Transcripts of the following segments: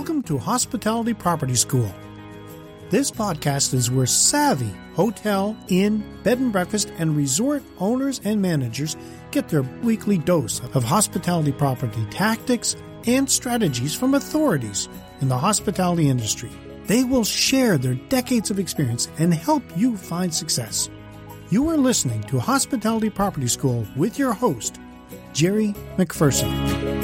Welcome to Hospitality Property School. This podcast is where savvy hotel, inn, bed and breakfast, and resort owners and managers get their weekly dose of hospitality property tactics and strategies from authorities in the hospitality industry. They will share their decades of experience and help you find success. You are listening to Hospitality Property School with your host, Jerry McPherson.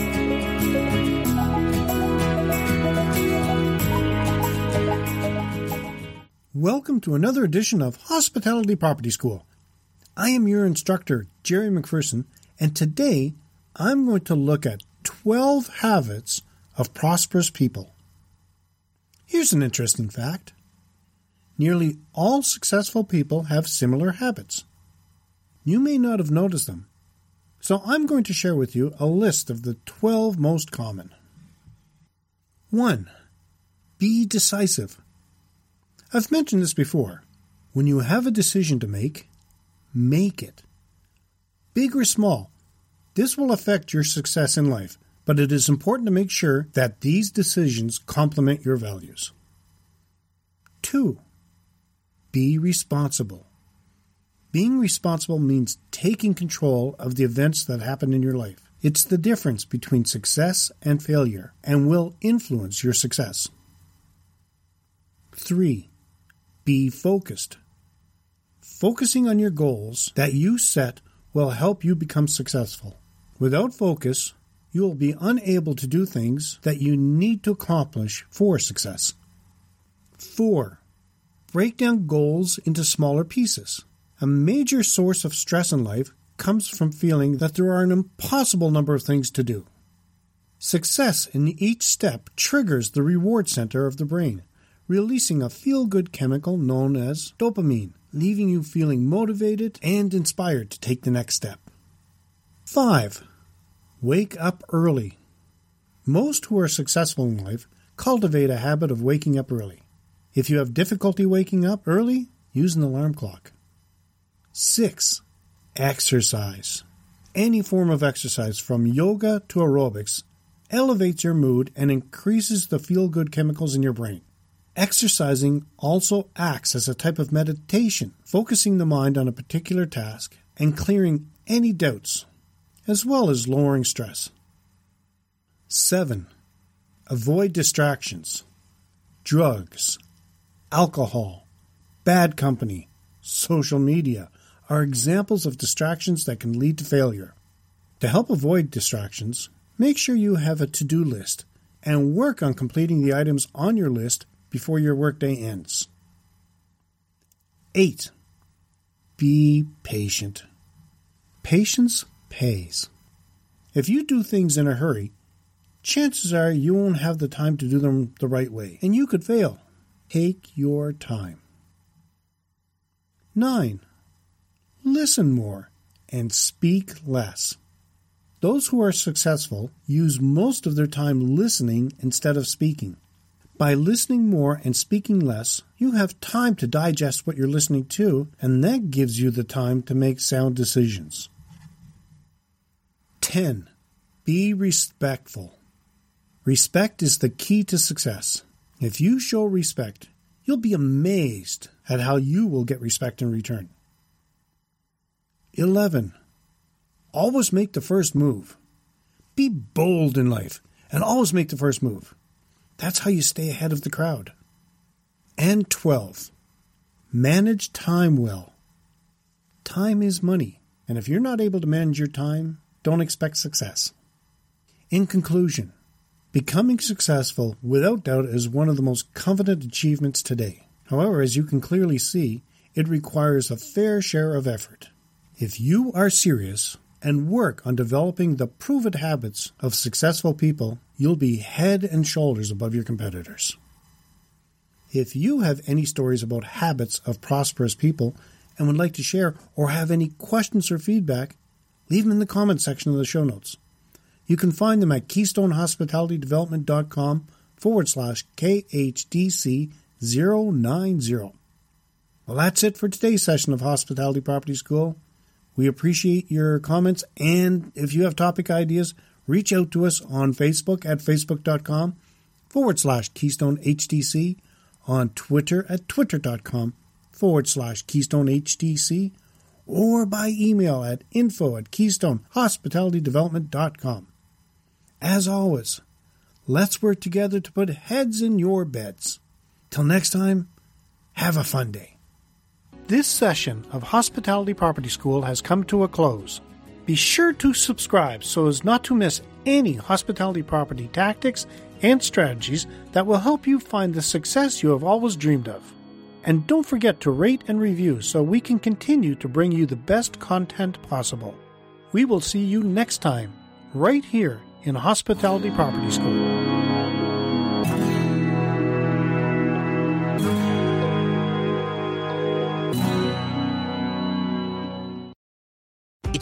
Welcome to another edition of Hospitality Property School. I am your instructor, Jerry McPherson, and today I'm going to look at 12 habits of prosperous people. Here's an interesting fact nearly all successful people have similar habits. You may not have noticed them, so I'm going to share with you a list of the 12 most common. 1. Be decisive. I've mentioned this before. When you have a decision to make, make it. Big or small, this will affect your success in life, but it is important to make sure that these decisions complement your values. 2. Be responsible. Being responsible means taking control of the events that happen in your life. It's the difference between success and failure and will influence your success. 3. Be focused. Focusing on your goals that you set will help you become successful. Without focus, you will be unable to do things that you need to accomplish for success. 4. Break down goals into smaller pieces. A major source of stress in life comes from feeling that there are an impossible number of things to do. Success in each step triggers the reward center of the brain, releasing a feel good chemical known as dopamine, leaving you feeling motivated and inspired to take the next step. 5. Wake up early. Most who are successful in life cultivate a habit of waking up early. If you have difficulty waking up early, use an alarm clock. 6. Exercise. Any form of exercise, from yoga to aerobics, elevates your mood and increases the feel good chemicals in your brain. Exercising also acts as a type of meditation, focusing the mind on a particular task and clearing any doubts, as well as lowering stress. 7. Avoid distractions. Drugs, alcohol, bad company, social media are examples of distractions that can lead to failure. To help avoid distractions, make sure you have a to do list and work on completing the items on your list before your workday ends. 8. Be patient. Patience pays. If you do things in a hurry, chances are you won't have the time to do them the right way, and you could fail. Take your time. 9. Listen more and speak less. Those who are successful use most of their time listening instead of speaking. By listening more and speaking less, you have time to digest what you're listening to, and that gives you the time to make sound decisions. 10. Be respectful. Respect is the key to success. If you show respect, you'll be amazed at how you will get respect in return. 11. always make the first move. Be bold in life and always make the first move. That's how you stay ahead of the crowd. And 12. Manage time well. Time is money, and if you're not able to manage your time, don't expect success. In conclusion, becoming successful without doubt is one of the most coveted achievements today. However, as you can clearly see, it requires a fair share of effort. If you are serious and work on developing the proven habits of successful people, you'll be head and shoulders above your competitors. If you have any stories about habits of prosperous people and would like to share or have any questions or feedback, leave them in the comments section of the show notes. You can find them at keystonehospitalitydevelopment.com forward slash KHDC 090. Well, that's it for today's session of Hospitality Property School. We appreciate your comments, and if you have topic ideas, reach out to us on Facebook at facebook.com forward slash Keystone HDC, on Twitter at twitter.com forward slash Keystone HDC, or by email at info at keystonehospitalitydevelopment.com. As always, let's work together to put heads in your beds. Till next time, have a fun day. This session of Hospitality Property School has come to a close. Be sure to subscribe so as not to miss any hospitality property tactics and strategies that will help you find the success you have always dreamed of. And don't forget to rate and review so we can continue to bring you the best content possible. We will see you next time, right here in Hospitality Property School.